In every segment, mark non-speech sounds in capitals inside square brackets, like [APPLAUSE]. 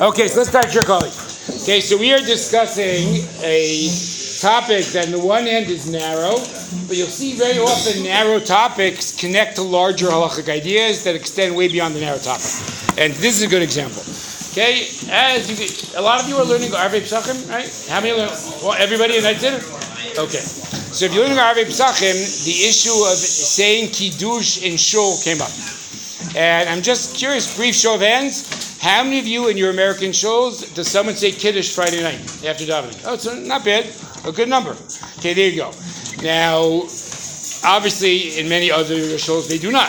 Okay, so let's start your calling. Okay, so we are discussing a topic that on the one end is narrow, but you'll see very often narrow topics connect to larger halachic ideas that extend way beyond the narrow topic. And this is a good example. Okay, as you, get, a lot of you are learning Arvei Psachim, right? How many? Learn, well, everybody in that dinner. Okay, so if you're learning Arvei Psachim, the issue of saying kiddush in shul came up, and I'm just curious. Brief show of hands. How many of you in your American shuls does someone say Kiddush Friday night after davening? Oh, it's not bad. A good number. Okay, there you go. Now, obviously, in many other shuls, they do not.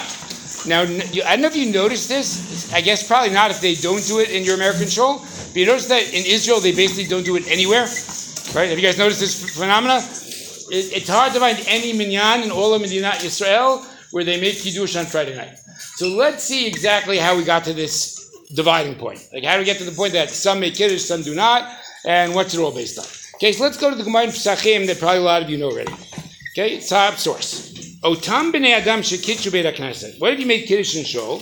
Now, I don't know if you noticed this. I guess probably not if they don't do it in your American shul. But you notice that in Israel, they basically don't do it anywhere. Right? Have you guys noticed this phenomena? it's hard to find any minyan in all of Medina Israel where they make Kiddush on Friday night. So let's see exactly how we got to this dividing point. Like, how do we get to the point that some make Kiddush, some do not, and what's it all based on? Okay, so let's go to the Gemara in Pesachim that probably a lot of you know already. Okay, top source. Otam b'nei adam shekitchu beit knesset. What if you made Kiddush and Shul?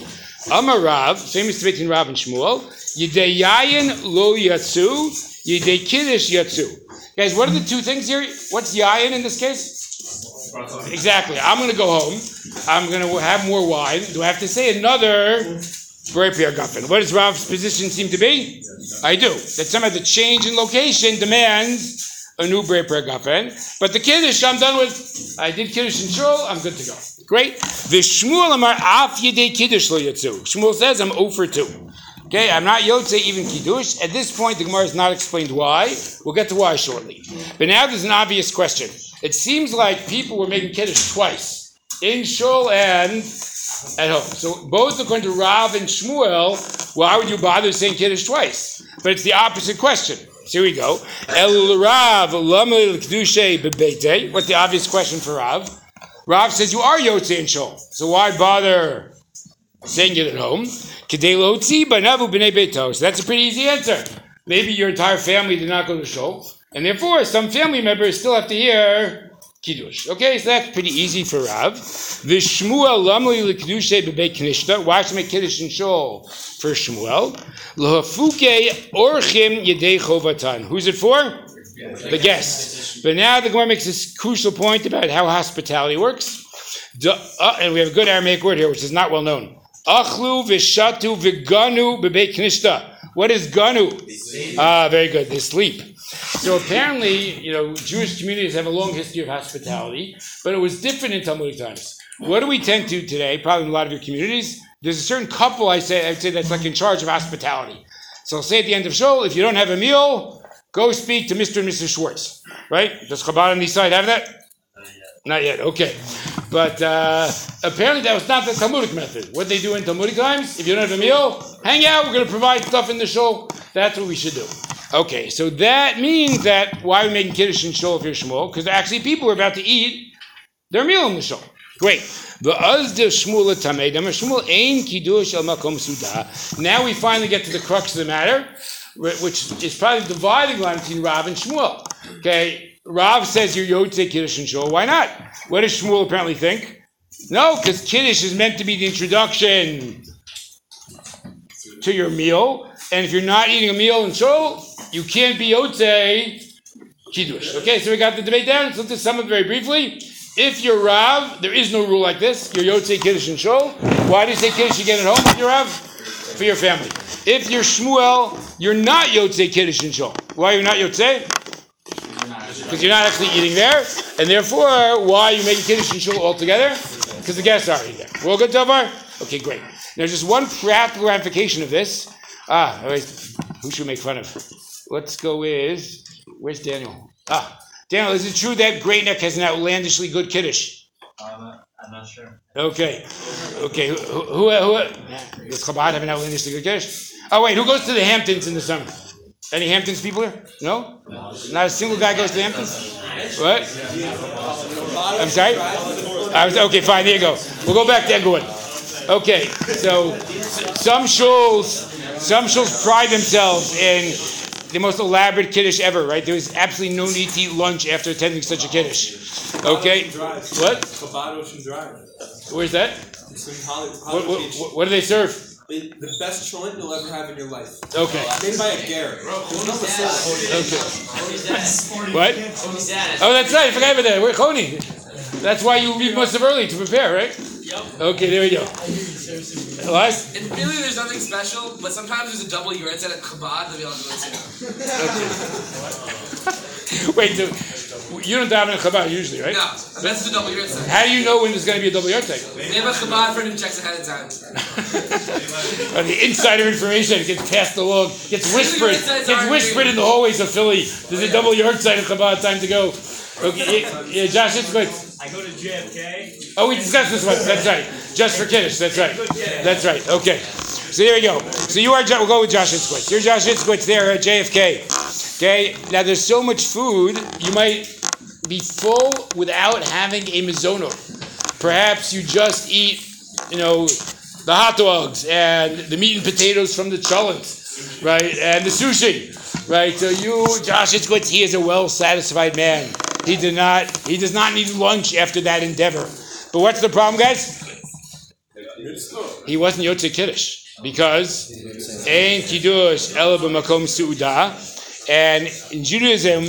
Amar Rav, famous debate between Rav and Shmuel. Yidei yayin lo yatsu, yidei Kiddush yatsu. Guys, what are the two things here? What's yayin in this case? Exactly. I'm going to go home. I'm going to have more wine. Do I have to say another Great Gafen. What does Rav's position seem to be? I do. That somehow the change in location demands a new Great Gafen. But the Kiddush, I'm done with. I did Kiddush and Shul, I'm good to go. Great. The Shmuel Amar Af Yedei Kiddush Lo Yatzu. Shmuel says I'm 0 for 2. Okay, I'm not Yotze even Kiddush. At this point, the Gemara has not explained why. We'll get to why shortly. But now there's an obvious question. It seems like people were making Kiddush twice in Shul and at home. So both according to Rav and Shmuel, why would you bother saying Kiddush twice? But it's the opposite question. So here we go. El Rav What's the obvious question for Rav? Rav says you are Yotze and Shul. So why bother saying it at home? So that's a pretty easy answer. Maybe your entire family did not go to Shul, and therefore some family members still have to hear Kiddush. Okay, so that's pretty easy for Rav. The Shmuel lamli lekidushe bebei knishta. Why should make Kiddush and Shul for Shmuel? Lahafuke orchim yedei chovatan. Who's it for? The guests. But now the Gemara makes this crucial point about how hospitality works. uh, and we have a good Aramaic word here, which is not well known. Achlu v'shatu v'ganu bebei knishta. What is ganu? Ah, very good. They sleep. So apparently, you know, Jewish communities have a long history of hospitality, but it was different in Talmudic times. What do we tend to today? Probably in a lot of your communities. There's a certain couple I say I'd say that's like in charge of hospitality. So I'll say at the end of shul, if you don't have a meal, go speak to Mr. and Mrs. Schwartz. Right? Does Chabad on the side have that? Not yet. Okay. But uh, apparently that was not the Talmudic method. What they do in Talmudic times, if you don't have a meal, hang out, we're going to provide stuff in the shul. That's what we should do. Okay, so that means that why are we making Kiddush and Shul if you're Shmuel? Because actually people are about to eat their meal in the Shul. Great. Now we finally get to the crux of the matter, which is probably the dividing line between Rav and Shmuel. Okay, Rav says you're Yotze Kiddush and Shul. Why not? What does Shmuel apparently think? No, because Kiddush is meant to be the introduction to your meal. And if you're not eating a meal in Shul, you can't be Yotze Kiddush. Okay, so we got the debate down. Let's look at some of it very briefly. If you're Rav, there is no rule like this. You're Yotze Kiddush and Shul. Why do you say Kiddush again at home if you're Rav? For your family. If you're Shmuel, you're not Yotze Kiddush and Shul. Why are you not Yotze? Because you're not actually eating there. And therefore, why are you making Kiddush and Shul altogether? Because the guests are eating there. We're all good, Tavar? Okay, great. There's just one practical ramification of this. Ah, who should we make fun of? Let's go with where's Daniel? Ah, Daniel, is it true that Great Neck has an outlandishly good kiddush? Um, I'm not sure. Okay, okay. Who, who, who, does Chabad have an outlandishly good kiddush? Oh wait, who goes to the Hamptons in the summer? Any Hamptons people here? No? Not a single guy goes to the Hamptons? What? I'm sorry? I was, okay, fine, there you go. We'll go back to Englewood. Okay, so some shuls, some shuls pride themselves in the most elaborate kiddush ever, right? There was absolutely no need to eat lunch after attending such a kiddush. Okay? What? Where's that? What, what, what, do they serve? The, the best joint you'll ever have in your life. Okay. Made by a Garrett. There's no. Okay. What? Oh, that's right. I forgot about that. We're Choni. That's why you leave most of early to prepare, right? Yep. Okay, there we go. Elias? In Philly, there's nothing special, but sometimes there's a double yahrzeit at a Chabad that we all do it too. Wait, so you don't daven in Chabad usually, right? No, that's the double yahrzeit. How do you know when there's going to be a double yahrzeit? We have a Chabad friend who checks ahead of time. [LAUGHS] The insider information gets passed along, gets whispered, gets whispered in the hallways of Philly. There's a oh, double yahrzeit of Chabad. Time to go. Okay, yeah, yeah, Josh, it's good. I go to JFK. Oh, we discussed this one. That's right. Just for Kiddush. That's right. That's right. Okay. So there we go. So you are. We'll go with Josh Itzkowitz. You're Josh Itzkowitz there at JFK. Okay. Now there's so much food, you might be full without having a mizono. Perhaps you just eat, you know, the hot dogs and the meat and potatoes from the cholent, right, and the sushi, right. So you, Josh Itzkowitz, he is a well satisfied man. He did not. He does not need lunch after that endeavor. But what's the problem, guys? He wasn't Yotze Kiddush because Ein Kiddush Ela b'makom Su'udah. And in Judaism,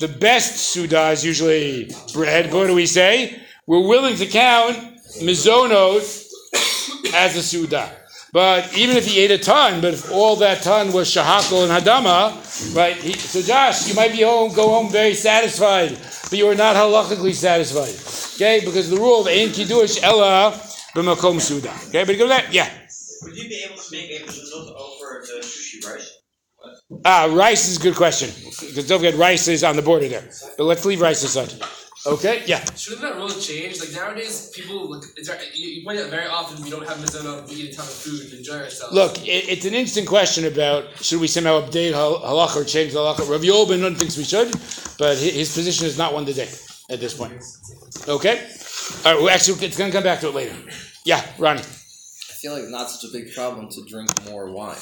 the best Su'udah is usually bread. But what do we say? We're willing to count Mizonot as a Su'udah. But even if he ate a ton, but if all that ton was shahakal and hadama, right? He, so Josh, you might be home, go home very satisfied, but you are not halachically satisfied, okay? Because the rule of ein kiddush ella b'makom suda, okay? But go that, yeah. Would you be able to make a mezonot over the sushi rice? Ah, rice is a good question because don't forget rice is on the border there. But let's leave rice aside. Okay, yeah. Shouldn't that rule change? Like nowadays, people like it's you, you point out very often we don't have mitzvah we eat a ton of food and enjoy ourselves. Look, it, it's an interesting question about should we somehow update hal- halacha or change the halacha. Rav Yobin thinks we should, but his, his position is not one today at this point. Okay? All right, well, actually, it's going to come back to it later. Yeah, Ronnie. I feel like not such a big problem to drink more wine.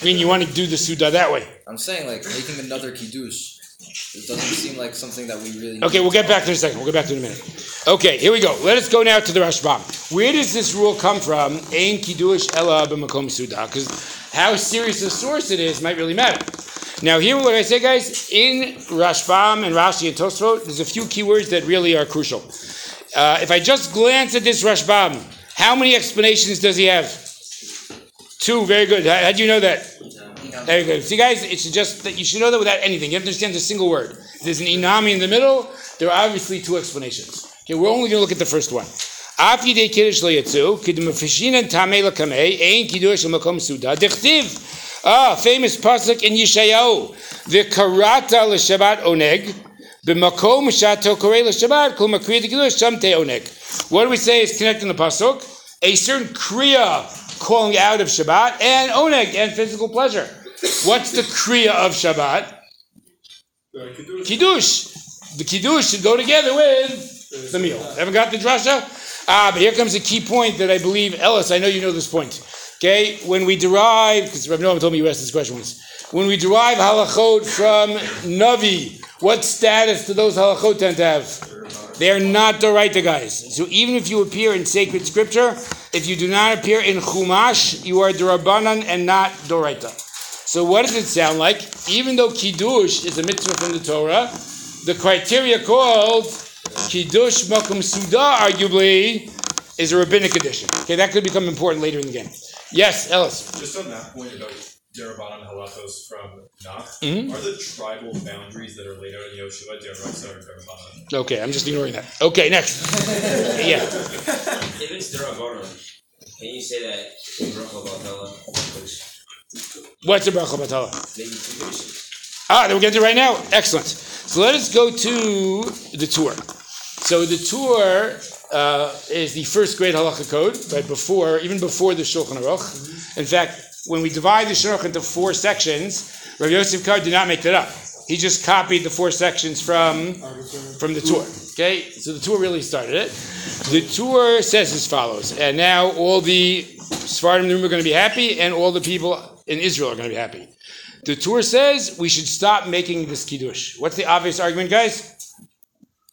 I mean, you want to do the Suda that way. I'm saying like making another kiddush. It doesn't seem like something that we really. Okay, we'll get back to it in a second. We'll get back to it in a minute. Okay, here we go. Let us go now to the Rashbam. Where does this rule come from? Ein kiddush ela b'makom suda. Because how serious a source it is might really matter. Now, here what I say, guys. In Rashbam and Rashi and Tosfot, there's a few keywords that really are crucial. Uh, if I just glance at this Rashbam, how many explanations does he have? Two. Very good. How, how do you know that? Very good. See, guys, it's just that you should know that without anything. You have to understand a single word. There's an inami in the middle, there are obviously two explanations. Okay, we're only going to look at the first one. Ah, famous pasuk in Yeshayahu. V'karata l'shabbat oneg, shato oneg. What do we say is connecting the pasuk? A certain kriya calling out of Shabbat, and oneg, and physical pleasure. What's the kriya of Shabbat? Kiddush. The kiddush should go together with the meal. Haven't got the drasha? Ah, but here comes a key point that I believe, Ellis, I know you know this point. Okay, when we derive, because Rabbi Noam told me you asked this question once. When we derive halachot from Navi, what status do those halachot tend to have? They are not Doraita guys. So even if you appear in sacred scripture, if you do not appear in Chumash, you are Dorabanan and not Doraita. So what does it sound like? Even though Kiddush is a mitzvah from the Torah, the criteria called Kiddush Makom Suda, arguably, is a rabbinic addition. Okay, that could become important later in the game. Yes, Ellis. Just on that point about Derabanan halachos from Nach, Mhm. are the tribal boundaries that are laid out in Yoshua Deraisa or Derabanan? Okay, I'm just ignoring that. Okay, next. [LAUGHS] yeah. If it's Derabanan, can you say that in Bracha Batala, What's a bracha batala? Ah, then we're going to do it right now. Excellent. So let us go to the Tur. So the Tur uh, is the first grade halacha code, right before, even before the Shulchan Aruch. In fact, when we divide the Shulchan into four sections, Rav Yosef Kar did not make that up. He just copied the four sections from from the Tur. Okay, so the Tur really started it. The Tur says as follows, and now all the Sephardim in the room are going to be happy, and all the people in Israel are going to be happy. The Tur says we should stop making this kiddush. What's the obvious argument, guys?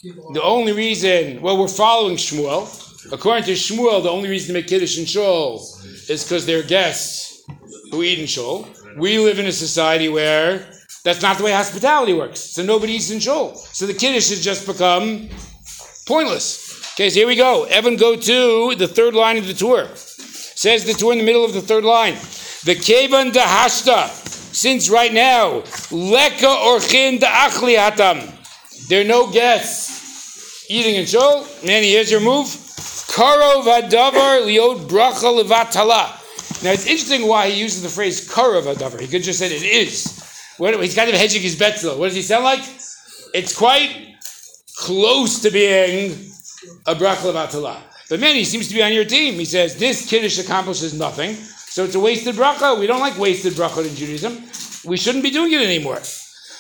The only reason, well, we're following Shmuel, According to Shmuel, the only reason to make Kiddush in Shul is because they're guests who Shul. We live in a society where that's not the way hospitality works. So nobody eats in Shul. So the Kiddush has just become pointless. Okay, so here we go. Evan, go to the third line of the Tur. Says the Tur in the middle of the third line. The Kevan Dahashta. Since right now, Leka Orchin Da'achli Hatam. There are no guests eating in Shul. Manny, here's your move. Karo vadavar liot bracha levatala. Now it's interesting why he uses the phrase karo vadavar. He could just said it is. What, he's kind of hedging his bets though. What does he sound like? It's quite close to being a bracha levatala. But man, he seems to be on your team. He says this kiddush accomplishes nothing, so it's a wasted bracha. We don't like wasted bracha in Judaism. We shouldn't be doing it anymore.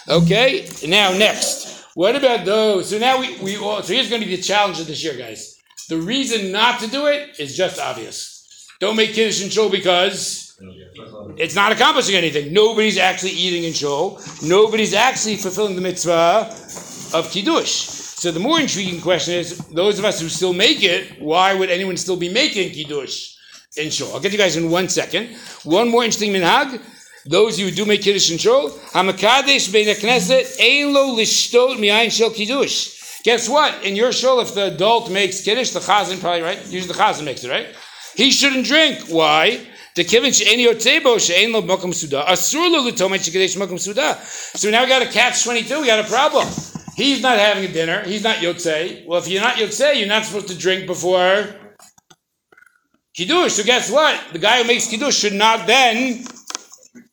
Okay. Now next. What about those? So now we, we all, so here's going to be the challenge of this year, guys. The reason not to do it is just obvious. Don't make Kiddush in Shul because it's not accomplishing anything. Nobody's actually eating in Shul. Nobody's actually fulfilling the mitzvah of Kiddush. So the more intriguing question is, those of us who still make it, why would anyone still be making Kiddush in Shul? I'll get you guys in one second. One more interesting minhag. Those who do make kiddush in shul, hamakadesh bein knesset ein lo lishtot mi'ayin shel kiddush. Guess what? In your shul, if the adult makes kiddush, the chazan probably right. Usually the chazan makes it right. He shouldn't drink. Why? So now we got a catch twenty two. We got a problem. He's not having a dinner. He's not yotzei. Well, if you're not yotzei, you're not supposed to drink before kiddush. So guess what? The guy who makes kiddush should not then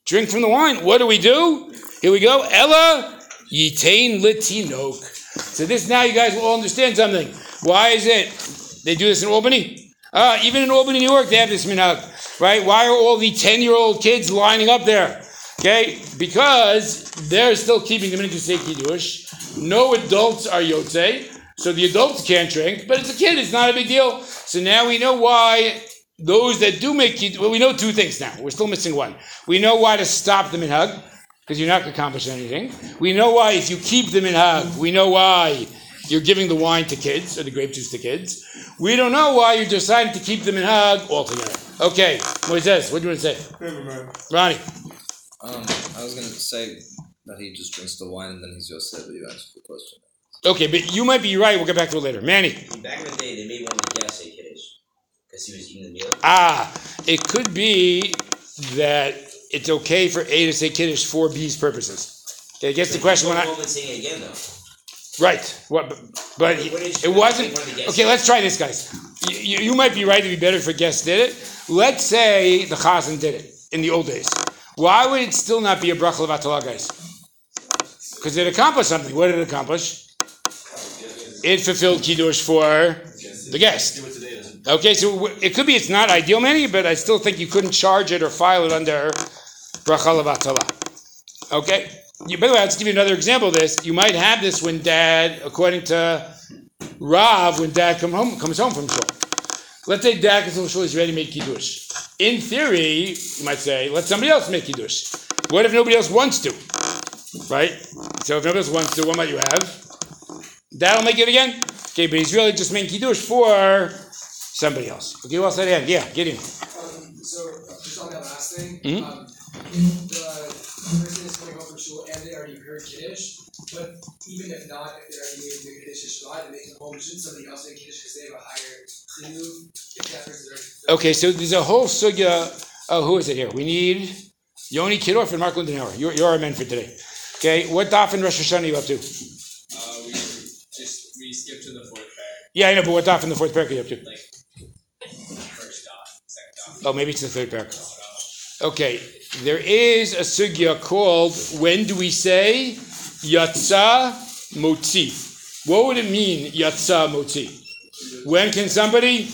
drink from the wine. What do we do? Here we go. Ella yitain litinok. So this now you guys will all understand something. Why is it they do this in Albany? Uh, even in Albany, New York, they have this minhag, right? Why are all the ten-year-old kids lining up there? Okay, because they're still keeping the minhag say kiddush. No adults are yotzei, so the adults can't drink. But it's a kid; it's not a big deal. So now we know why those that do make kiddush, well, we know two things now. We're still missing one. We know why to stop the minhag, because you're not going to accomplish anything. We know why if you keep the minhag, we know why you're giving the wine to kids, or the grape juice to kids. We don't know why you decided to keep them the minhag altogether. Okay, Moises, what do you want to say? Ronnie. Um, I was gonna say that he just drinks the wine and then he's just said, but you answered the question. Okay, but you might be right. We'll get back to it later. Manny. Back in the day, they made one of the guests say kiddush because he was eating the meal. Ah, it could be that it's okay for A to say kiddush for B's purposes. Okay, I guess the question when I. saying it again though. Right. What? But, but What is- it wasn't. one of the guests- Okay, let's try this, guys. You, you, you might be right. It'd be better if a guest did it. Let's say the chazan did it in the old days. Why would it still not be a bracha levatala, guys? Because it accomplished something. What did it accomplish? It fulfilled kiddush for the guest. Okay, so w- it could be it's not ideal, many, but I still think you couldn't charge it or file it under bracha levatala. Okay. You, by the way, I'll just give you another example of this. You might have this when dad, according to Rav, when dad come home, comes home from shul. Let's say dad comes home from shul, he's ready to make kiddush. In theory, you might say, let somebody else make kiddush. What if nobody else wants to? Right? So if nobody else wants to, what might you have? Dad'll make it again? Okay, but he's really just making kiddush for somebody else. Okay, well said. Yeah, get in. Um, so just on that last thing, Mhm. um, the person is coming home from shul and they already heard kiddush, but even if not, if they already made the kiddush shvat and they come home, should somebody else make kiddush because they have a higher chiyuv if that person is Okay, so there's a whole sugya. Oh, who is it here? We need Yoni Kidorf and Mark Lindenauer. You're, you're our men for today. Okay, what daf in Rosh Hashanah are you up to? Uh, we just we skipped to the fourth pair, Yeah, I know, but what daf in the fourth parak are you up to? first dot, second dot. Oh, maybe it's the third parak. Okay, there is a sugya called when do we say yatsa motzi? What would it mean yatsa motzi? When can somebody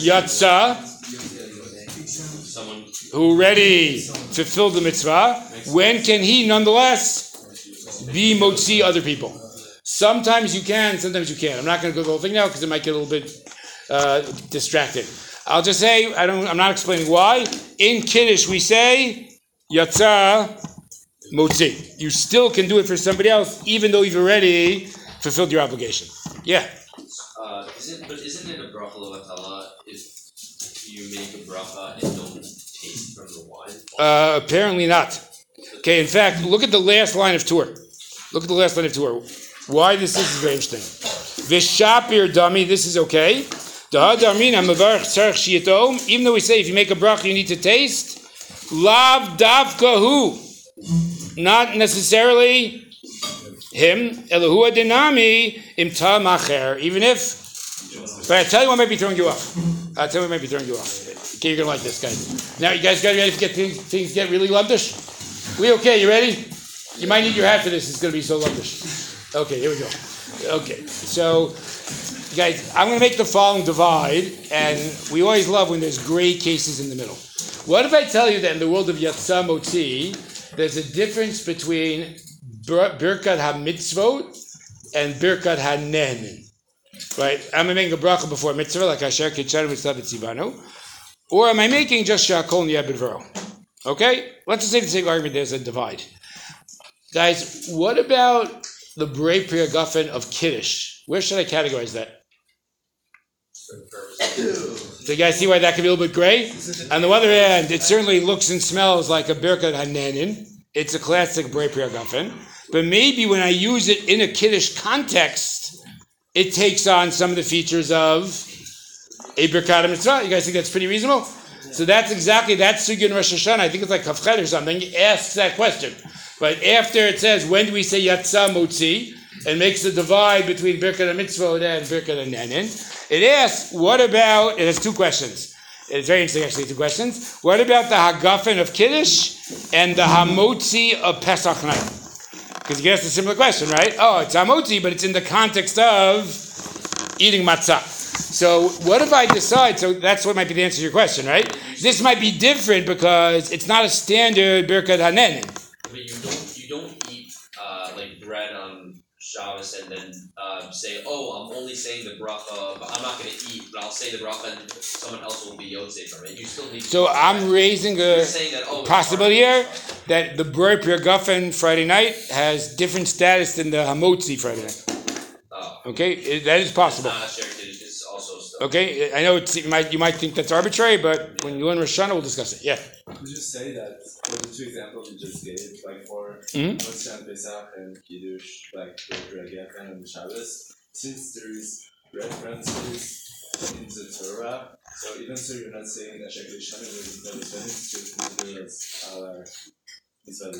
yatsa who already fulfilled the mitzvah? When can he nonetheless be motzi other people? Sometimes you can, sometimes you can't. I'm not going to go the whole thing now because it might get a little bit uh, distracted. I'll just say I don't. I'm not explaining why. In Kiddush we say yatsa motzi. You still can do it for somebody else, even though you've already fulfilled your obligation. Yeah. uh, isn't but isn't it a bracha levatala if you make a bracha and don't taste from the wine? Uh, apparently not. Okay, in fact, look at the last line of Tur. Look at the last line of Tur. Why this is very interesting. Vishapir dummy, this is okay. Even though we say if you make a bracha, you need to taste. Lav davka hu. Not necessarily him. Elohua dinami imta macher. Even if. But I tell you what might be throwing you off. I'll tell you what might be throwing you off. Okay, you're gonna like this, guys. Now you guys gotta ready to get things, things get really lumdish? We okay, you ready? You might need your hat for this, it's gonna be so lumdish. Okay, here we go. Okay, so guys, I'm gonna make the following divide, and we always love when there's gray cases in the middle. What if I tell you that in the world of Yatsa Motzi, there's a difference between Bir- Birkat HaMitzvot and Birkat HaNenin? Right? Am I making a bracha before mitzvah, like Asher Kitchar Mitzvah B'tzivanu? Or am I making just Shakol Yabidvaro? Okay? Let's just say the sake argument there's a divide. Guys, what about the Bray Priya Guffin of Kiddush? Where should I categorize that? Do you guys see why that could be a little bit gray? On the other hand, it certainly looks and smells like a Birkat Hananin. It's a classic Brei Priya Guffin. But maybe when I use it in a Kiddush context, it takes on some of the features of a Birkat Mitzvah. You guys think that's pretty reasonable? So that's exactly that's Sugya in Rosh Hashanah. I think it's like Kafchet or something. Asks that question. But after it says, when do we say Yatsa Motzi? And makes the divide between Birkat Mitzvah and Birkat Nenin. It asks, what about, it has two questions. It's very interesting, actually, two questions. What about the Hagafen of Kiddush and the Hamotzi of Pesach night? Because you asked a similar question, right? Oh, it's Hamotzi, but it's in the context of eating matzah. So what if I decide? So that's what might be the answer to your question, right? This might be different because it's not a standard birkat hanen. You don't you don't Shabbos and then uh, say, oh, I'm only saying the bracha, but I'm not going to eat, but I'll say the bracha and someone else will be yotze from it. You still need. So I'm raising a that oh, possibility here that the Priya Guffin Friday night has different status than the Hamotzi Friday night. Oh, Okay, It- that is possible. Okay, I know it's, you might you might think that's arbitrary, but when you learn Rosh Hashanah, we'll discuss it. Yeah. Would you say that for the two examples you just gave, like for Mhm. Moshe Pesach and Kiddush, like the Regefen and Shabbos, since there is references in the Torah, so even so you're not saying that Shekel Shana is not just considered as our Mitzvah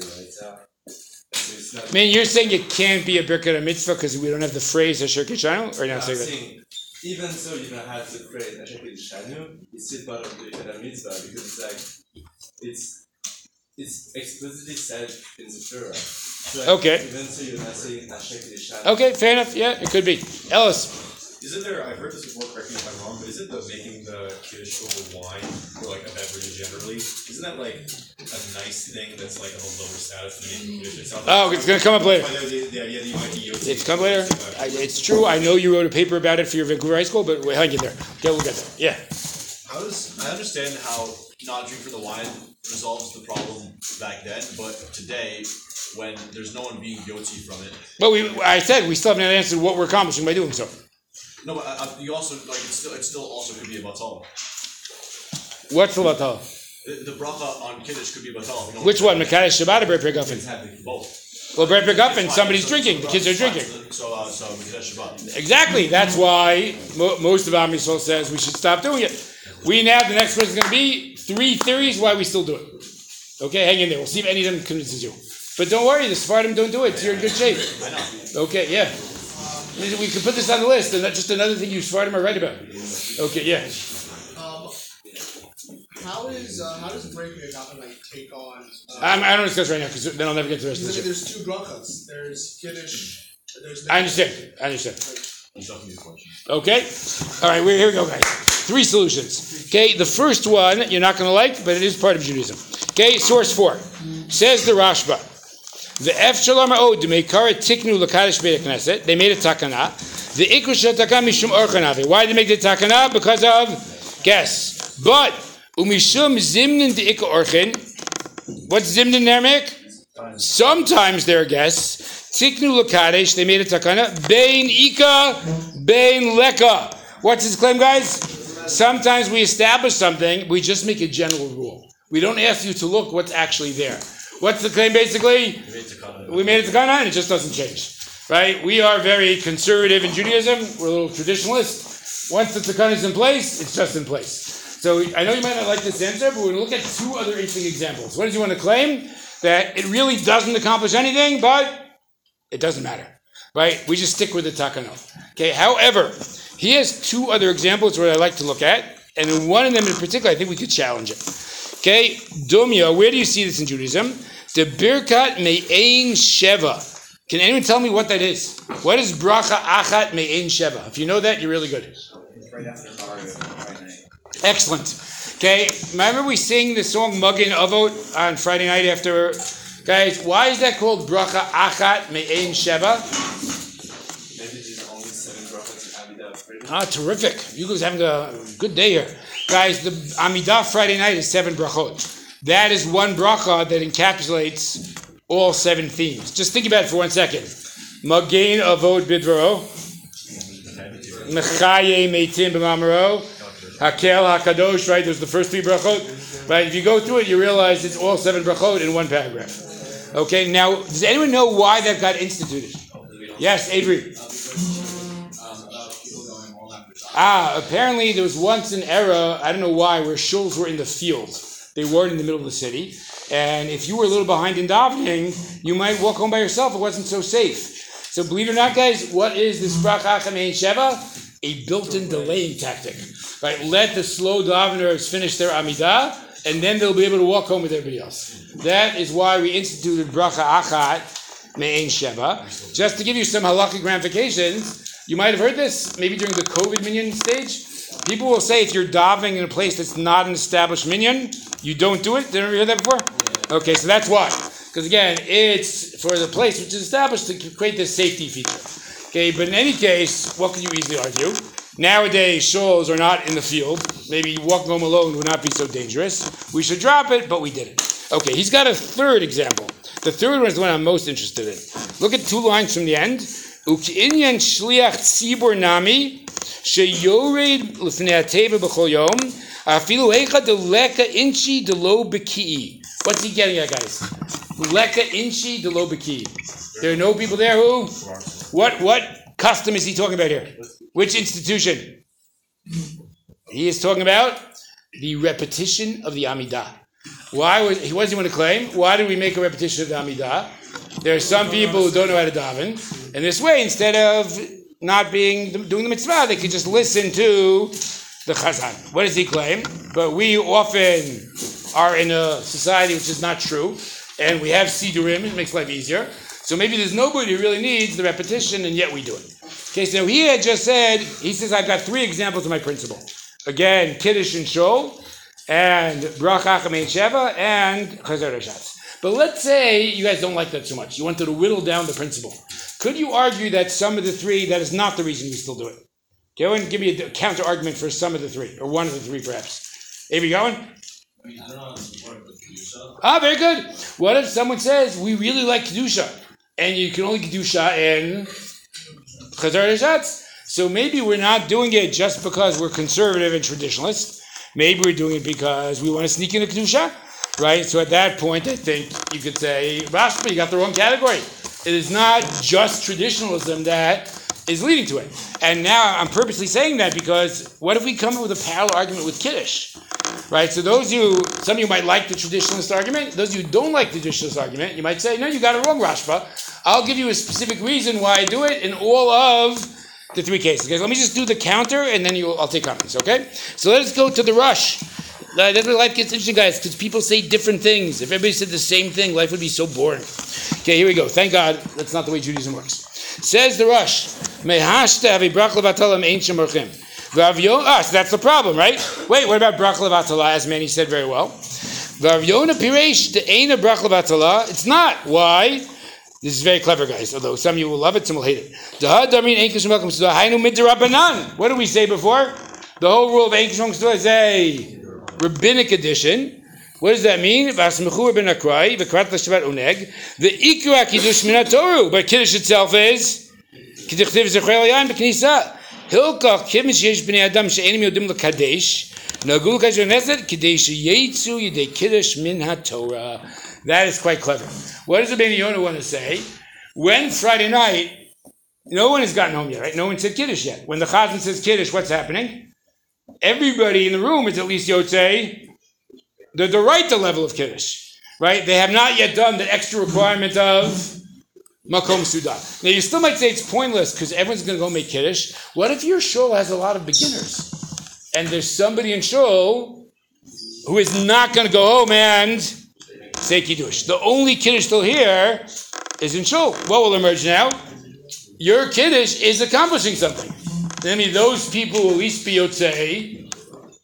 so it's not I mean, you're saying it can't be a birkat mitzvah because we don't have the phrase Asher Kishanu, or I'm not saying that? Even so you don't have the phrase Ashek Shanu, it's still part of the Kedar Mitzvah because it's like it's it's explicitly said in the Torah. So Okay. Even so you're not saying Ashek Shanu. Okay, fair enough. Yeah, it could be. Ellis, Isn't there? I've heard this before. Correct me if I'm wrong, but isn't the making the kiddush over wine or like a beverage generally? Isn't that like a nice thing that's like of a lower status than making kiddush? It sounds Oh, it's gonna come up later. By The, the, the idea that you might be yotze it's come later. I, it's true. I know you wrote a paper about it for your Vancouver High School, but we'll hang in there. Okay, we'll get there. Yeah. How does I understand how not drinking the wine resolves the problem back then, but today, when there's no one being guilty from it, But we, I said we still haven't answered what we're accomplishing by doing so. No, but I, I, you also like it still it still also could be a batal. What's the batal? The, the bracha on kiddush could be batal. No Which one? Mekadesh Shabbat or Brei Priya Guffin? Both. Well, Brei Priya Guffin, somebody's so- drinking. The kids are drinking. So uh, so Shabbat. Exactly. That's why mo- most of Am Yisrael says we should stop doing it. We now, the next one is going to be three theories why we still do it. Okay, hang in there. We'll see if any of them convinces you. But don't worry, the Sephardim don't do it. So you're in good shape. Know. Okay, yeah. We can put this on the list, and that's just another thing you Sephardim are right about. Okay, yeah. Um, how is uh, how does break your adoption like take on? Uh, I'm, I don't discuss right now because then I'll never get to the rest of the because shit. there's two brachas. There's kiddush. There's I understand. I understand. I'm stuffing your question. Okay? All right, we're, here we go, guys. Three solutions. Okay, the first one you're not going to like, but it is part of Judaism. Okay, source four. Says the Rashba. The F Shalom Od, Meikara Tiknu Beit Knesset, they made a takana. The Ikru Shatakam Mishum Orchanavi. Why did they make the takana? Because of, guess. But, Umishum Zimnin the Ikka Orchin. What's Zimnin in? Sometimes they're guests. Tiknu Lakadesh, they made a takana. Bein Ika, Bein Leka. What's his claim, guys? Sometimes we establish something, we just make a general rule. We don't ask you to look what's actually there. What's the claim basically? We made it to and it just doesn't change. Right? We are very conservative in Judaism. We're a little traditionalist. Once the Takana is in place, it's just in place. So I know you might not like this answer, but we're going to look at two other interesting examples. What does you want to claim? That it really doesn't accomplish anything, but it doesn't matter. Right? We just stick with the Takana. Okay, however, he has two other examples where I like to look at, and one of them in particular, I think we could challenge it. Okay, Domia, where do you see this in Judaism? The Birkat Me'ein Sheva. Can anyone tell me what that is? What is Bracha Achat Me'ein Sheva? If you know that, you're really good. Excellent. Okay, remember we sing the song Mugin Avot on Friday night after. Guys, why is that called Bracha Achat Me'ein Sheva? Maybe there's only seven brachas in Amidah Friday. Ah, terrific. You guys having a good day here. Guys, the Amidah Friday night is seven brachot. That is one bracha that encapsulates all seven themes. Just think about it for one second. Magain Avod Bidro. Mechaye Meitim B'mamaro. Hakel HaKadosh, right? There's the first three brachot. Right? If you go through it, you realize it's all seven brachot in one paragraph. Okay, now, does anyone know why that got instituted? Yes, Avery. Ah, apparently there was once an era, I don't know why, where shuls were in the field. They weren't in the middle of the city. And if you were a little behind in davening, you might walk home by yourself. It wasn't so safe. So believe it or not, guys, what is this bracha chamein sheva? A built-in delaying tactic. Right? Let the slow daveners finish their amidah, and then they'll be able to walk home with everybody else. That is why we instituted bracha achat me'ein sheva. Just to give you some halakhic ramifications, you might have heard this maybe during the COVID minyan stage. People will say if you're davening in a place that's not an established minyan, you don't do it. Did you ever hear that before? Okay, so that's why. Because again, it's for the place which is established to create this safety feature. Okay, but in any case, what can you easily argue? Nowadays, shuls are not in the field. Maybe walking home alone would not be so dangerous. We should drop it, but we didn't. Okay, he's got a third example. The third one is the one I'm most interested in. Look at two lines from the end. What's he getting at, guys? Leka inchi. There are no people there who? What what custom is he talking about here? Which institution? He is talking about the repetition of the Amidah. Why was he? He want to claim? Why do we make a repetition of the Amidah? There are some people who don't know how to daven, and this way, instead of not being doing the mitzvah, they could just listen to the chazan. What does he claim? But we often are in a society which is not true, and we have sidurim. It makes life easier. So maybe there's nobody who really needs the repetition, and yet we do it. Okay, so he had just said, he says, I've got three examples of my principle. Again, Kiddush and Shol, and Bracha Chamein Sheva, and Chazer Rashatz. But let's say you guys don't like that so much. You wanted to whittle down the principle. Could you argue that some of the three, that is not the reason we still do it? Go and give me a counter argument for some of the three, or one of the three perhaps. Avery, going? I mean, I don't know how to support it with Kedusha. Ah, very good. What if someone says, we really like Kedusha, and you can only Kedusha in Chazar Reshatz? So maybe we're not doing it just because we're conservative and traditionalist. Maybe we're doing it because we want to sneak in a Kedusha, right? So at that point, I think you could say, Rashba, you got the wrong category. It is not just traditionalism that is leading to it. And now I'm purposely saying that because what if we come up with a parallel argument with Kiddush? Right? So those you, some of you might like the traditionalist argument. Those you who don't like the traditionalist argument, you might say, no, you got it wrong, Rashba. I'll give you a specific reason why I do it in all of the three cases. Let me just do the counter and then you, I'll take comments, okay? So let's go to the Rosh. That's where life gets interesting, guys, because people say different things. If everybody said the same thing, life would be so boring. Okay, here we go. Thank God that's not the way Judaism works. Says the Rosh, ah, so that's the problem, right? Wait, what about brach levatala, as Manny said very well? It's not. Why? This is very clever, guys, although some of you will love it, some will hate it. What did we say before? The whole rule of ain't kishim is a rabbinic edition. What does that mean? Akrai. The ikra kiddush min but kiddush itself is adam yodim kiddush. That is quite clever. What does the Ben Yonah want to say? When Friday night, no one has gotten home yet, right? No one said Kiddush yet. When the Chazan says Kiddush, what's happening? Everybody in the room is at least Yotzei, the, the right to level of Kiddush, right? They have not yet done the extra requirement of Makom Sudah. Now, you still might say it's pointless because everyone's going to go make Kiddush. What if your shul has a lot of beginners? And there's somebody in shul who is not going to go home and say Kiddush. The only Kiddush still here is in shul. What will emerge now? Your Kiddush is accomplishing something. Mean, those people will at least be Yotzei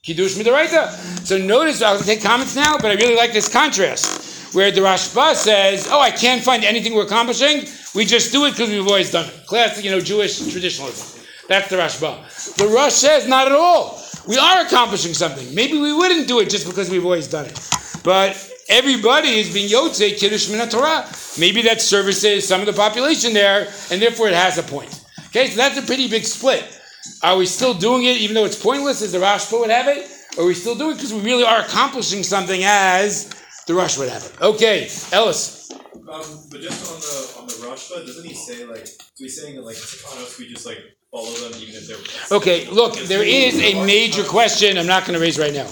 Kiddush Midoraita. So notice, I'll take comments now, but I really like this contrast where the Rashba says, "Oh, I can't find anything we're accomplishing. We just do it because we've always done it." Classic, you know, Jewish traditionalism. That's the Rashba. The Rosh says, "Not at all. We are accomplishing something. Maybe we wouldn't do it just because we've always done it, but." Everybody is being Yotzei Kiddush Torah. Maybe that services some of the population there, and therefore it has a point. Okay, so that's a pretty big split. Are we still doing it even though it's pointless, as the Rashba would have it? Or are we still doing it because we really are accomplishing something as the Rosh would have it? Okay, Ellis. Um, but just on the on the Rashba, doesn't he say like so he's saying that like on us we just like follow them even if they're Okay, look, there is a major question I'm not going to raise right now.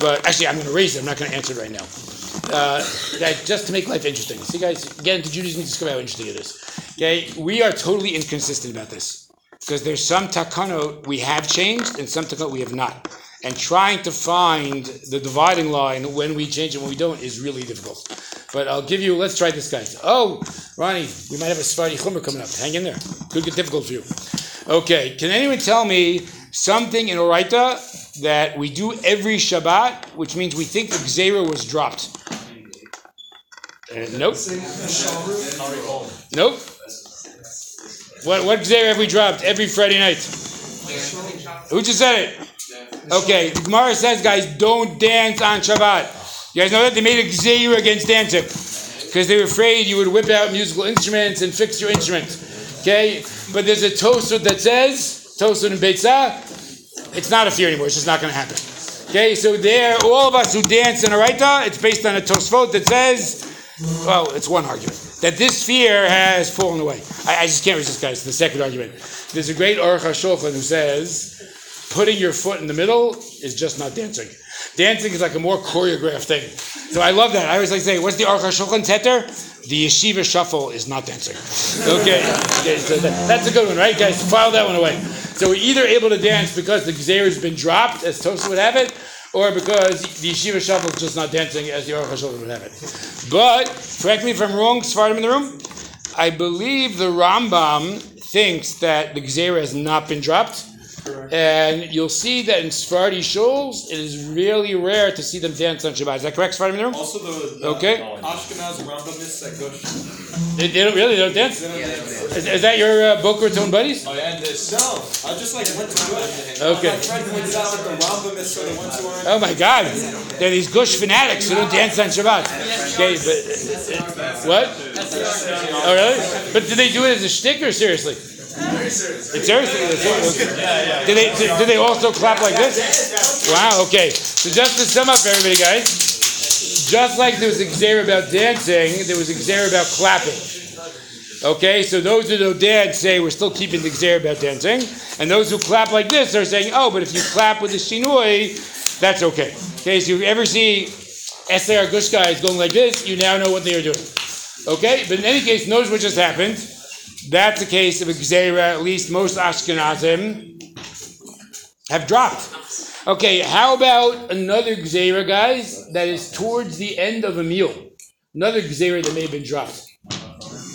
But actually, I'm going to raise it. I'm not going to answer it right now. Uh, that, just to make life interesting. See, guys, get into Judaism, discover how interesting it is. Okay, we are totally inconsistent about this because there's some takanot we have changed and some takanot we have not. And trying to find the dividing line when we change and when we don't is really difficult. But I'll give you, let's try this, guys. Oh, Ronnie, we might have a Sephardi Chumer coming up. Hang in there. Could get difficult for you. Okay, can anyone tell me something in Oraita that we do every Shabbat, which means we think the Gzera was dropped? Uh, nope. Nope. What what have we dropped every Friday night? Who just said it? Okay, the Gemara says, guys, don't dance on Shabbat. You guys know that? They made a Gzera against dancing because they were afraid you would whip out musical instruments and fix your instrument. Okay? But there's a Tosfot that says, Tosfot and Beitzah, it's not a fear anymore. It's just not going to happen. Okay, so there, all of us who dance in a Raita, it's based on a Tosfot that says, well, it's one argument, that this fear has fallen away. I, I just can't resist, guys. The second argument. There's a great Aruch HaShulchan who says, putting your foot in the middle is just not dancing. Dancing is like a more choreographed thing. So I love that. I always like to say, what's the Aruch HaShulchan Teter? The yeshiva shuffle is not dancing. Okay, okay so that, that's a good one, right, guys? File that one away. So we're either able to dance because the gzeir has been dropped, as Tosa would have it, or because the yeshiva shuffle is just not dancing, as the Aruch HaShulchan would have it. But correct me if I'm wrong, Sephardim in the room. I believe the Rambam thinks that the gzeir has not been dropped. And you'll see that in Sephardi shuls, it is really rare to see them dance on Shabbat. Is that correct, Sephardi in? Also, the, the Okay. Ashkenaz Rambamists at Gush. They, they don't really they don't dance. They don't dance. Is, is that your uh, Boca Raton buddies? Oh, yeah, and this. No, I just like went to Gush. Okay. My friend pointed out that the Rambamists are the ones who aren't. Oh my God, they're these Gush fanatics who don't dance on Shabbat. Okay, but uh, what? Oh really? But do they do it as a shtick or seriously? It's seriously. It's seriously. Do they do, they also clap like this? Wow. Okay. So just to sum up, everybody, guys, just like there was a xer about dancing, there was a xer about clapping. Okay, so those who don't dance say we're still keeping the xer about dancing, and those who clap like this are saying, oh, but if you clap with the shinui, that's okay. Okay, so if you ever see SAR Gush guys going like this, you now know what they are doing. Okay, but in any case, notice what just happened. That's a case of a Gzera, at least most Ashkenazim have dropped. Okay, how about another Gzera, guys, that is towards the end of a meal? Another Gzera that may have been dropped.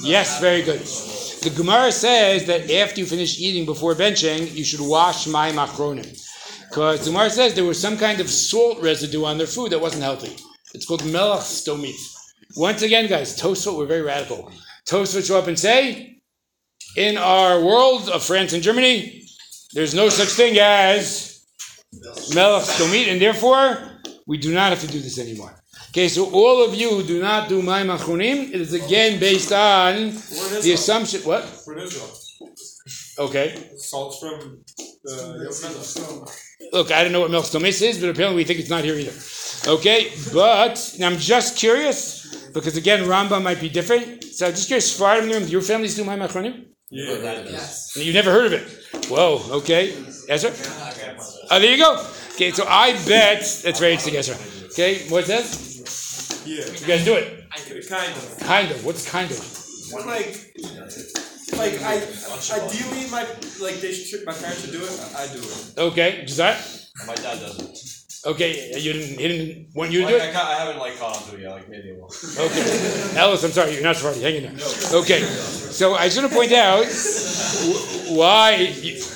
Yes, very good. The Gemara says that after you finish eating before benching, you should wash mayim achronim. Because the Gemara says there was some kind of salt residue on their food that wasn't healthy. It's called melach sedomit. Once again, guys, Tosfot were very radical. Tosfot show up and say, in our world of France and Germany, there's no such thing as melech sedomit, and therefore we do not have to do this anymore. Okay, so all of you who do not do mayim achronim, it is again based on the assumption. What? For Israel. Okay. Salt's from uh, Look, I don't know what milk stomis is, but apparently we think it's not here either. Okay, but now I'm just curious because again, Rambam might be different. So I'm just curious, do your families do mayim achronim? Yes. You never heard of it? Whoa. Okay, Ezra. Oh, there you go. Okay, so I bet that's very interesting, Ezra. Okay, what's that? Yeah. You guys do it. Kind of. Kind of. What's kind of? When like, like I ideally my like they should my parents should do it. I do it. Okay, does that? My dad doesn't. Okay, you didn't. He didn't want you do Like, I, it. ca- I haven't like caught on to it yet. Like maybe I will. Okay, Alice, I'm sorry, you're not Sephardi. Hang in there. Okay, so I just want to point out wh- why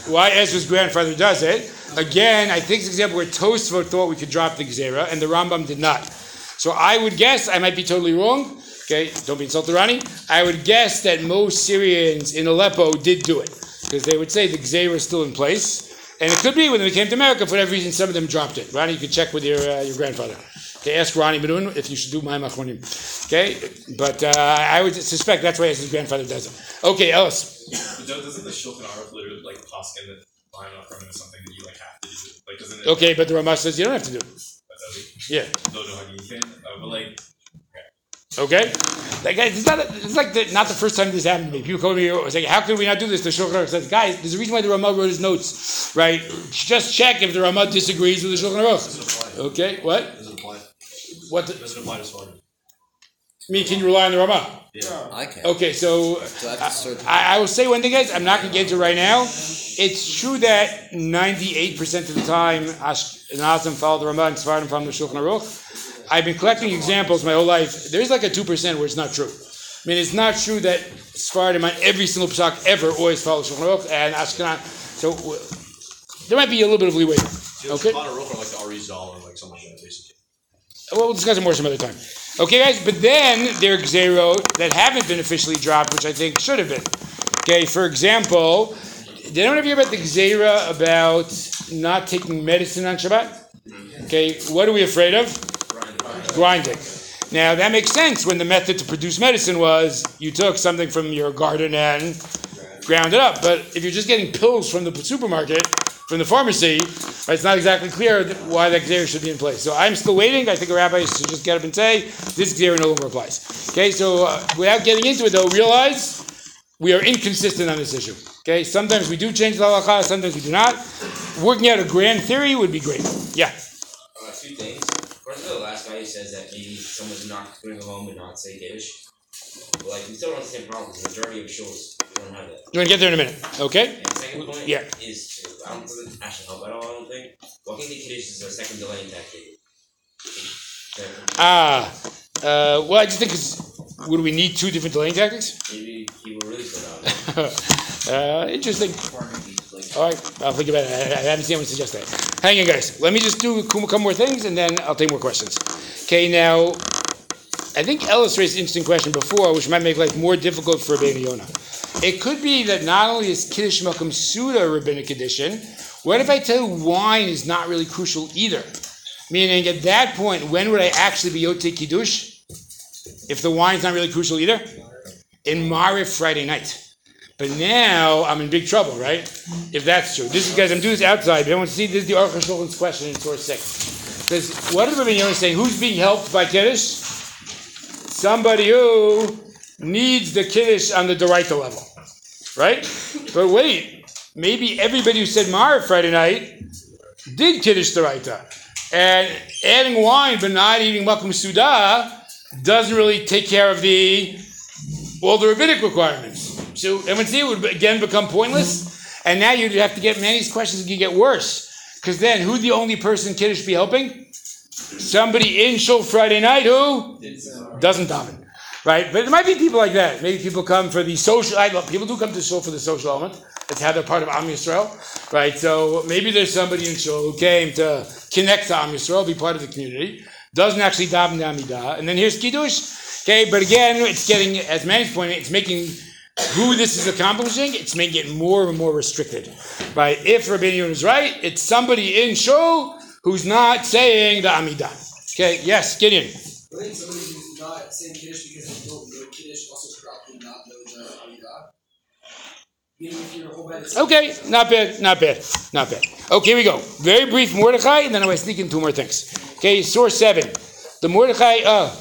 why Ezra's grandfather does it. Again, I think it's an example where Tosfot thought we could drop the Gezerah, and the Rambam did not. So I would guess, I might be totally wrong. Okay, don't be insulted, Ronnie. I would guess that most Syrians in Aleppo did do it because they would say the Gezerah is still in place, and it could be when they came to America for whatever reason, some of them dropped it. Ronnie, you could check with your uh, your grandfather. Okay, ask Ronnie Medun if you should do mayim achronim. Okay, but uh, I would suspect that's why his grandfather does it. Okay, Ellis. Doesn't the Shulchan Aruch literally like poskin that line up is something that you like have to do? Like doesn't it? Okay, but the Ramah says you don't have to do it. Yeah. No, no, you can. Uh, but like, Okay, like guys, it's not. It's like the, not the first time this happened to me. People call me oh, and say, "How can we not do this?" The Shulchan Aruch says, "Guys, there's a reason why the Ramah wrote his notes, right? Just check if the Ramah disagrees with the Shulchan Aruch." Okay, what? Doesn't apply. What? The, Doesn't apply to Spartan. me? Can you rely on the Ramah? Yeah, I can. Okay, so Do I have to search? I, I will say one thing, guys. I'm not going to get into it right now. It's true that 98% of the time, Ashkenazim follow the Ramah and Sephardim follow the Shulchan Aruch. I've been collecting examples my whole life. There's like a 2% where it's not true. I mean, it's not true that Sephardim on every single psak ever always follows Shulchan Aruch and Ashkenaz. So there might be a little bit of leeway. Okay. Spartan or like the Arizal or like something like. Well, we'll discuss it more some other time. Okay, guys, but then there are Gezerot that haven't been officially dropped, which I think should have been. Okay, for example, did anyone ever hear about the Gezerah about not taking medicine on Shabbat? Mm-hmm. Okay, what are we afraid of? Grinding. Now, that makes sense when the method to produce medicine was you took something from your garden and ground it up. But if you're just getting pills from the supermarket, from the pharmacy, right, it's not exactly clear why that Gezerah should be in place. So I'm still waiting. I think a rabbi should just get up and say, this Gezerah no longer applies. Okay, so uh, without getting into it though, realize we are inconsistent on this issue. Okay, sometimes we do change the halacha, sometimes we do not. Working out a grand theory would be great. Yeah. Uh, two things. First of all, the last guy who says that maybe someone's not going to go home and not say Kiddush. But like, we still don't have the same problem. The majority of shuls, we don't have that. You want to get there in a minute, okay? And the second point Yeah. is, I don't think it actually help at all, I don't think. Walking the Kiddush is a second delaying tactic. Ah, uh, well, I just think it's, would we need two different delaying tactics? Maybe he will really slow down. [LAUGHS] uh, interesting. All right, I'll think about it. I, I haven't seen anyone suggest that. Hang on, guys. Let me just do a couple more things, and then I'll take more questions. Okay, now, I think Ellis raised an interesting question before, which might make life more difficult for Rabbeinu Yonah. It could be that not only is Kiddush Malkum Suda a rabbinic addition, what if I tell you wine is not really crucial either? Meaning, at that point, when would I actually be Yotze Kiddush? If the wine's not really crucial either? In Maariv Friday night. But now I'm in big trouble, right? If that's true. This is, guys, I'm doing this outside, but I want to see this is the Aruch HaShulchan's question in source six. Because what is Rabbi Yonah saying? Who's being helped by Kiddush? Somebody who needs the Kiddush on the Doraita level, right? But wait, maybe everybody who said Mar Friday night did Kiddush Doraita. And adding wine but not eating Makum Suda doesn't really take care of the all the rabbinic requirements. So MNC would again become pointless, and now you'd have to get many questions can get worse. Because then, who'd the only person Kiddush be helping? Somebody in Shul Friday night who doesn't daven, right? But it might be people like that. Maybe people come for the social. I love people do come to Shul for the social element. That's how they're part of Am Yisrael, right? So maybe there's somebody in Shul who came to connect to Am Yisrael, be part of the community, doesn't actually daven the Amidah, and then here's Kiddush. Okay, but again, it's getting, as Manny's pointing, it's making who this is accomplishing, it's making it more and more restricted. Right? If Rabbi Yonah is right, it's somebody in Shul who's not saying the Amidah. Okay, yes, Gideon. I think somebody who's not saying Kiddush because they don't know Kiddush also probably not know the Amidah. Meaning if your whole bed is Okay, not bad, not bad, not bad. Okay, here we go. Very brief Mordechai, and then I'm going to sneak in two more things. Okay, source seven. The Mordechai, uh,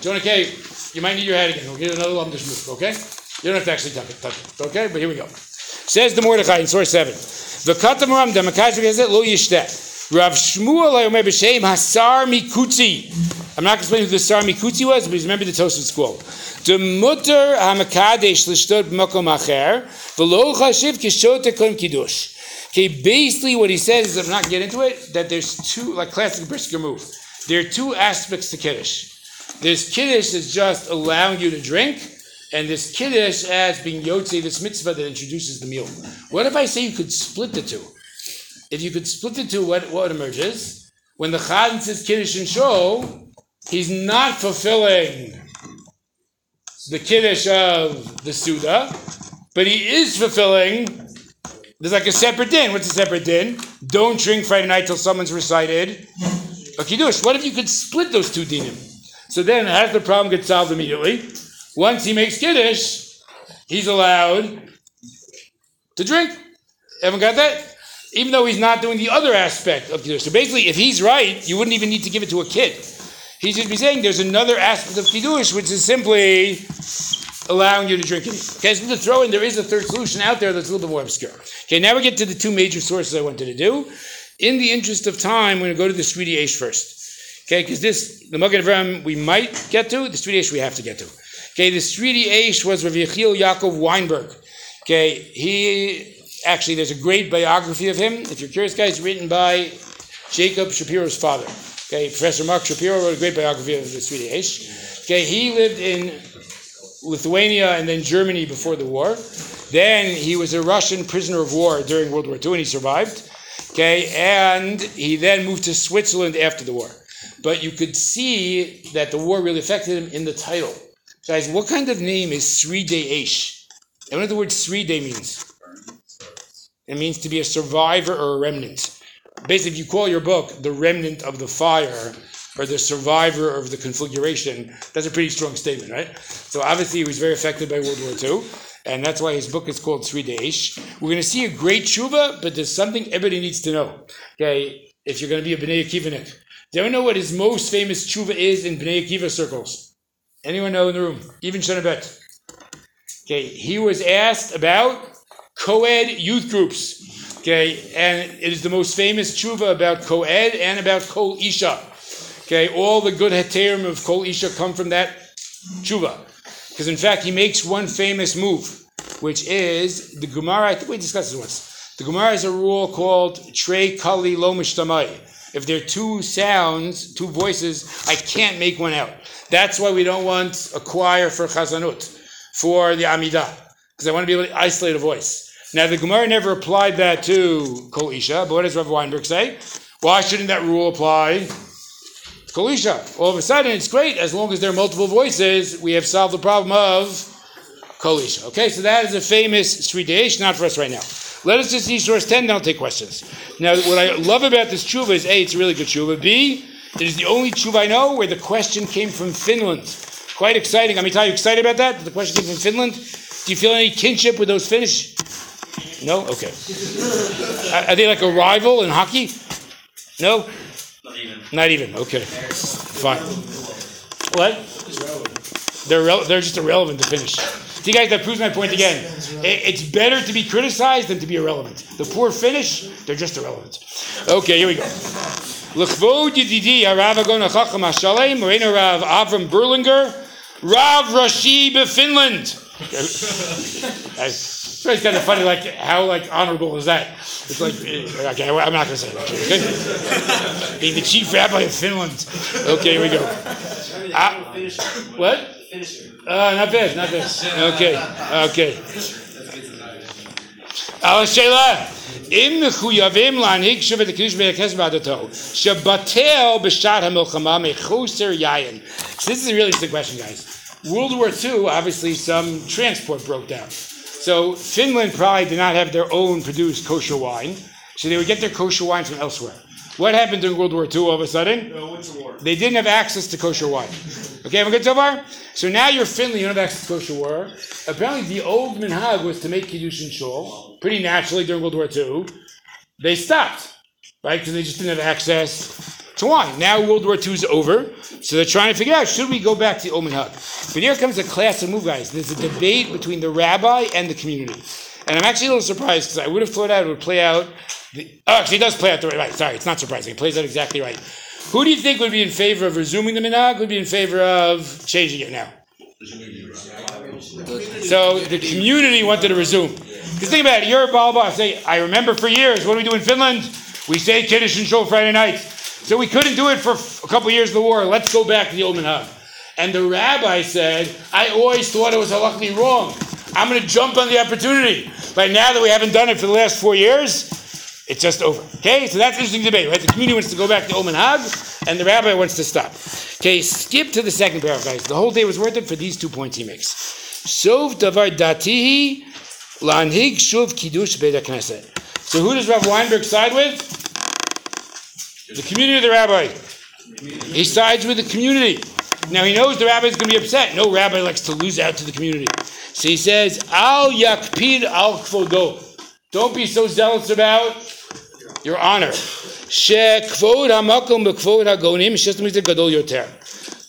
Jonah K, you might need your hat again. We'll get another lumdish move, okay? You don't have to actually touch it, touch it, okay? But here we go. Says the Mordechai in source seven. The Katamaram, the Makazir Gazet, Lo Yishtet. Rav Shmuel Ayomer B'Shem Hasar Mikutzi. I'm not going to explain who the Sar Mikutzi was, but remember the Tosfot school. The mutter hamakadesh l'shtot b'makom acher v'lo chashiv kishot tekon kiddush. Okay, basically what he says is, I'm not getting into it, that there's two, like classic brisker move. There are two aspects to kiddush. There's kiddush that's just allowing you to drink, and this kiddush as being yotze, this mitzvah that introduces the meal. What if I say you could split the two? If you could split the two, what, what emerges? When the chazan says kiddush and shul, he's not fulfilling the kiddush of the Suda, but he is fulfilling. There's like a separate din. What's a separate din? Don't drink Friday night till someone's recited a kiddush. What if you could split those two dinim? So then half the problem gets solved immediately. Once he makes kiddush, he's allowed to drink. Haven't got that? Even though he's not doing the other aspect of kiddush. So basically, if he's right, you wouldn't even need to give it to a kid. He should be saying there's another aspect of kiddush, which is simply allowing you to drink it. Okay, so to throw in, there is a third solution out there that's a little bit more obscure. Okay, now we get to the two major sources I wanted to do. In the interest of time, we're going to go to the Sridei Aish first. Okay, because this, the Magen Avram we might get to, the Sridei Aish we have to get to. Okay, the Sridei Aish was Rav Yechiel Yaakov Weinberg. Okay, he, actually, there's a great biography of him. If you're curious, guys, written by Jacob Shapiro's father. Okay, Professor Marc Shapiro wrote a great biography of the Sridei Aish. Okay, he lived in Lithuania and then Germany before the war. Then he was a Russian prisoner of war during World War II and he survived. Okay, and he then moved to Switzerland after the war. But you could see that the war really affected him in the title. Guys, what kind of name is Sridei Aish? And what the word Sridei means? It means to be a survivor or a remnant. Basically, if you call your book The Remnant of the Fire or The Survivor of the Configuration, that's a pretty strong statement, right? So obviously, he was very affected by World War II, and that's why his book is called Sridei Aish. We're going to see a great tshuva, but there's something everybody needs to know. Okay, if you're going to be a Bnei Akivanik. Do anyone know what his most famous tshuva is in Bnei Akiva circles? Anyone know in the room? Even Shana Bet. Okay, he was asked about co-ed youth groups. Okay, and it is the most famous tshuva about co-ed and about kol isha. Okay, all the good heterim of kol isha come from that tshuva. Because in fact, he makes one famous move, which is the Gemara. I think we discussed this once. The Gemara has a rule called trey kali lo mishtamai. If there are two sounds, two voices, I can't make one out. That's why we don't want a choir for chazanut, for the Amidah, because I want to be able to isolate a voice. Now, the Gemara never applied that to Kol Isha, but what does Rav Weinberg say? Why shouldn't that rule apply to Kol Isha? All of a sudden, it's great. As long as there are multiple voices, we have solved the problem of Kol Isha. Okay, so that is a famous Sridei Aish, not for us right now. Let us just see source 10, then I'll take questions. Now, what I love about this tshuva is A, it's a really good tshuva. B, it is the only tshuva I know where the question came from Finland. Quite exciting. I mean, are you excited about that? The question came from Finland. Do you feel any kinship with those Finnish? No? Okay. Are they like a rival in hockey? No? Not even. Not even. Okay. Fine. What? They're, rel- they're just irrelevant to finish. See, guys, that proves my point again. It's better to be criticized than to be irrelevant. The poor Finnish, they're just irrelevant. Okay, here we go. L'chvod yididi Rav Agon HaChacham HaShalem, Moreno Rav Avram Berlinger, Rav Rashi of Finland. It's [LAUGHS] it's kind of funny, like how like honorable is that? It's like eh, okay, I'm not to say that. Okay? Being the chief rabbi of Finland. Okay, here we go. Ah, what? Uh, not bad, not bad. Okay, okay. על השאלה, אם מחויבים להנהיג שוב את הקדוש בהרכס ועדתו, שבטל בשעת המלחמה מחוסר יין. So this is a really interesting question, guys. World War II, obviously some transport broke down. So Finland probably did not have their own produced kosher wine, so they would get their kosher wine from elsewhere. What happened during World War II all of a sudden? No, what's the war? They didn't have access to kosher wine. Okay, am I good so far? So now you're Finland, you don't have access to kosher water. Apparently, the old minhag was to make kiddush and shul pretty naturally during World War II. They stopped, right? Because they just didn't have access to wine. Now World War II is over, so they're trying to figure out should we go back to the old minhag. But here comes a class of move, guys. There's a debate between the rabbi and the community, and I'm actually a little surprised because I would have thought out it would play out. The, oh, actually, it does play out the right. Right, sorry, it's not surprising. It plays out exactly right. Who do you think would be in favor of resuming the minhag? Would be in favor of changing it now? So the community wanted to resume. Because think about it, you're a Balba. Say, I remember for years, what do we do in Finland? We say Kiddush and Shul Friday nights. So we couldn't do it for a couple years of the war. Let's go back to the old minhag. And the rabbi said, I always thought it was halachically wrong. I'm going to jump on the opportunity. But now that we haven't done it for the last four years, it's just over. Okay, so that's interesting debate, right? The community wants to go back to Omen Hag, and the rabbi wants to stop. Okay, skip to the second paragraph. The whole day was worth it for these two points he makes. Sov davar datihi lanhig shuv kiddush knesset. So who does Rav Weinberg side with? The community of the rabbi. He sides with the community. Now he knows the rabbi is going to be upset. No rabbi likes to lose out to the community. He says, Al yakpid al kvodo. Don't be so zealous about your honor. Shekvod hamakom bekvod hagonim shestamita gadol yoter.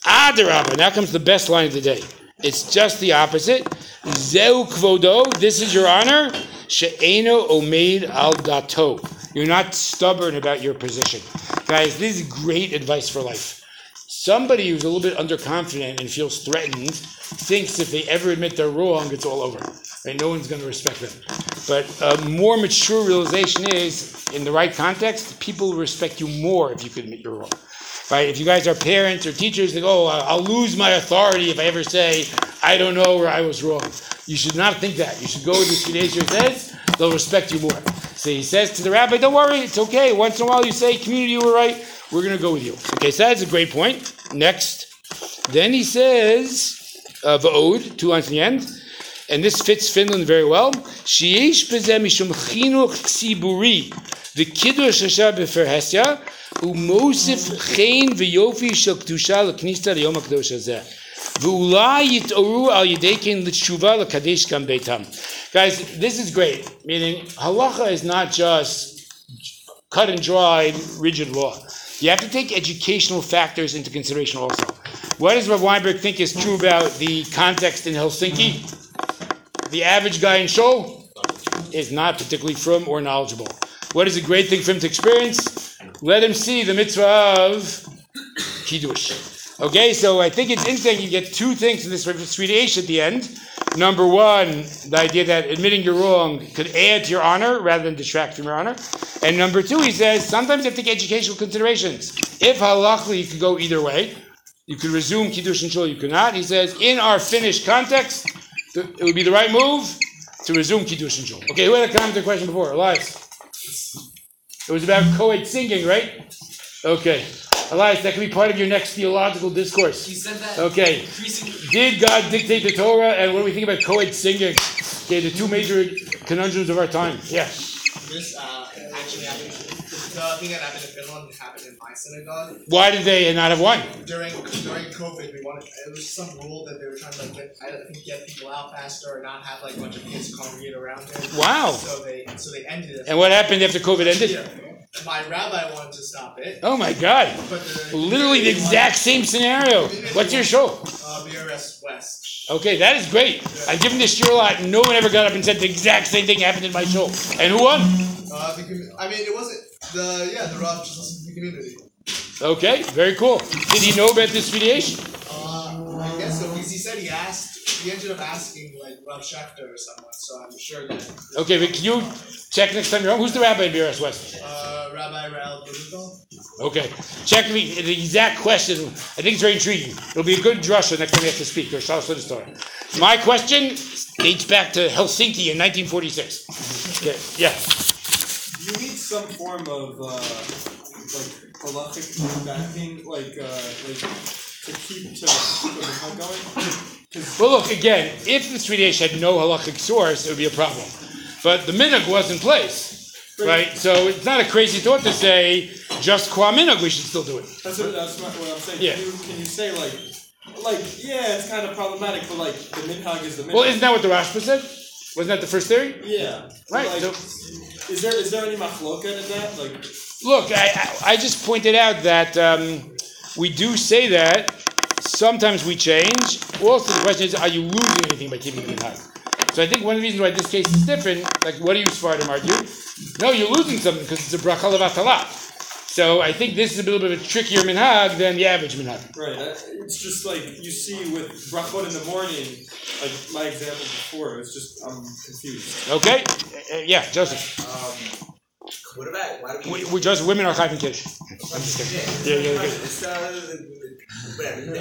Adarabba. Now comes the best line of the day. It's just the opposite. Zeu kvodo. This is your honor. She'eno omeid al dato. You're not stubborn about your position. Guys, this is great advice for life. Somebody who's a little bit underconfident and feels threatened thinks if they ever admit they're wrong, it's all over. Right? No one's going to respect them. But a more mature realization is, in the right context, people will respect you more if you can admit you're wrong. Right? If you guys are parents or teachers, they go, oh, I'll lose my authority if I ever say, I don't know or I was wrong. You should not think that. You should go with the Sridei Aish says, they'll respect you more. So he says to the rabbi, don't worry, it's okay. Once in a while you say, community, you were right. We're going to go with you. Okay, so that's a great point. Next. Then he says, uh, V'od, two lines in the end. And this fits Finland very well. Sheyesh b'zeh mishum chinuch tziburi v'kiddush hashem b'ferhesya u'mosif chen v'yofi shel kedusha l'knista liyom hakadosh hazeh. Al yedei l'tshuva l'kadesh kam beitam. Guys, this is great. Meaning, halacha is not just cut and dried, rigid law. You have to take educational factors into consideration also. What does Rav Weinberg think is true about the context in Helsinki? The average guy in Shul is not particularly from or knowledgeable. What is a great thing for him to experience? Let him see the mitzvah of Kiddush. Okay, so I think it's interesting you get two things in this sweet at the end. Number one, the idea that admitting you're wrong could add to your honor rather than detract from your honor. And number two, he says sometimes you have to take educational considerations. If halachically you could go either way, you could resume kiddush and shul, you cannot. He says in our Finnish context, th- it would be the right move to resume kiddush and shul. Okay, who had a comment or question before? Elias. It was about co-ed singing, right? Okay. Elias, that could be part of your next theological discourse. He said that. Okay. Did God dictate the Torah, and what do we think about co-ed singing? Okay, the two major conundrums of our time. Yeah. This uh, actually happened. The thing that happened in Finland happened in my synagogue. Why did they not have one? During during COVID, we wanted it was some rule that they were trying to like get I think get people out faster or not have like a bunch of kids congregate around. Wow. So they so they ended it. And what happened after COVID ended? Yeah. My rabbi wanted to stop it. Oh my God! But the Literally the exact same scenario. What's your show? Uh, BRS West. Okay, that is great. I've given this year a lot. and No one ever got up and said the exact same thing happened in my show. And who won? Uh, the, commu- I mean, it wasn't the yeah the Rav just listened to the community. Okay, very cool. Did he know about this mediation? Uh, I guess so because he asked. He ended up asking like Rav Schachter or someone. So I'm sure that. Okay, but can you check next time you're home? Who's the rabbi in BRS West? Uh, Rabbi Rael Blumenthal. Okay, check me the exact question. I think it's very intriguing. It'll be a good drusha next time we have to speak. Or Shalosh Seudot. My question dates back to Helsinki in 1946. Okay, yeah. You need some form of uh, like halachic backing, like uh, like to keep to keep the going. [COUGHS] Well, look again. If the Swedish had no halachic source, it would be a problem. But the minhag was in place, right? So it's not a crazy thought to say just qua minhag, we should still do it. That's what, that's what what I'm saying. Yeah. Can, you, can you say like, like yeah, it's kind of problematic, but like the minhag is the minhag. Well, isn't that what the Rashba said? Wasn't that the first theory? Yeah. Right, Like, so- is there is there any machloka in that? Like, Look, I, I, I just pointed out that um, we do say that. Sometimes we change. Also, the question is, are you losing anything by keeping the minhag? So I think one of the reasons why this case is different, like what do you Sfardim argue? No, you're losing something because it's a bracha levatala. So I think this is a little bit of a trickier minhag than the average minhag. right? It's just like you see with brachot in the morning, like my example before. It's just I'm confused. Okay? Uh, uh, yeah, Joseph. Um, what about why do we? We, we just women are chayv and kiddush. I'm just kidding. Yeah, yeah, yeah. Whatever. The.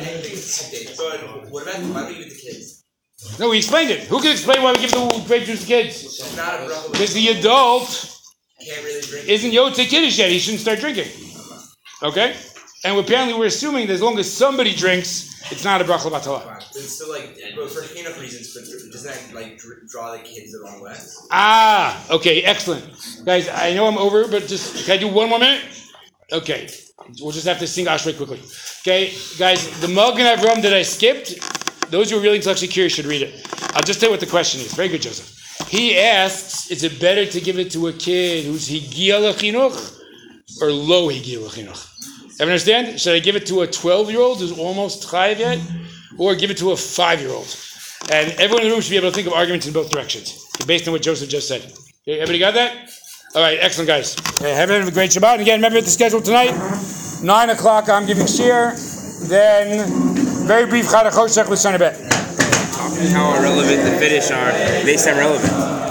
But what about why do we give to kids? No, we explained it. Who can explain why we give the grape juice to kids? It's not a bracha. Because the adult can't really drink. isn't Yotze Kiddush yet. He shouldn't start drinking. Okay? And apparently we're assuming that as long as somebody drinks, it's not a bracha batala. But it's still like, but for cleanup reasons, but doesn't that like draw the kids the wrong way? Ah, okay, excellent. Guys, I know I'm over, but just, can I do one more minute? Okay. We'll just have to sing Ashrei quickly. Okay, guys, the Magen Avram that I skipped, those who are really intellectually curious should read it. I'll just tell you what the question is. Very good, Joseph. He asks, is it better to give it to a kid who's lechinuch or low lechinuch? Ever understand? Should I give it to a 12 year old who's almost chayiv yet, or give it to a 5 year old? And everyone in the room should be able to think of arguments in both directions, based on what Joseph just said. Everybody got that? All right, excellent, guys. Okay, have a great Shabbat. And again, remember the schedule tonight. 9 o'clock, I'm giving shiur. Then, very brief Chadachoshech with Shana Bet. How irrelevant the Finnish are. They sound relevant.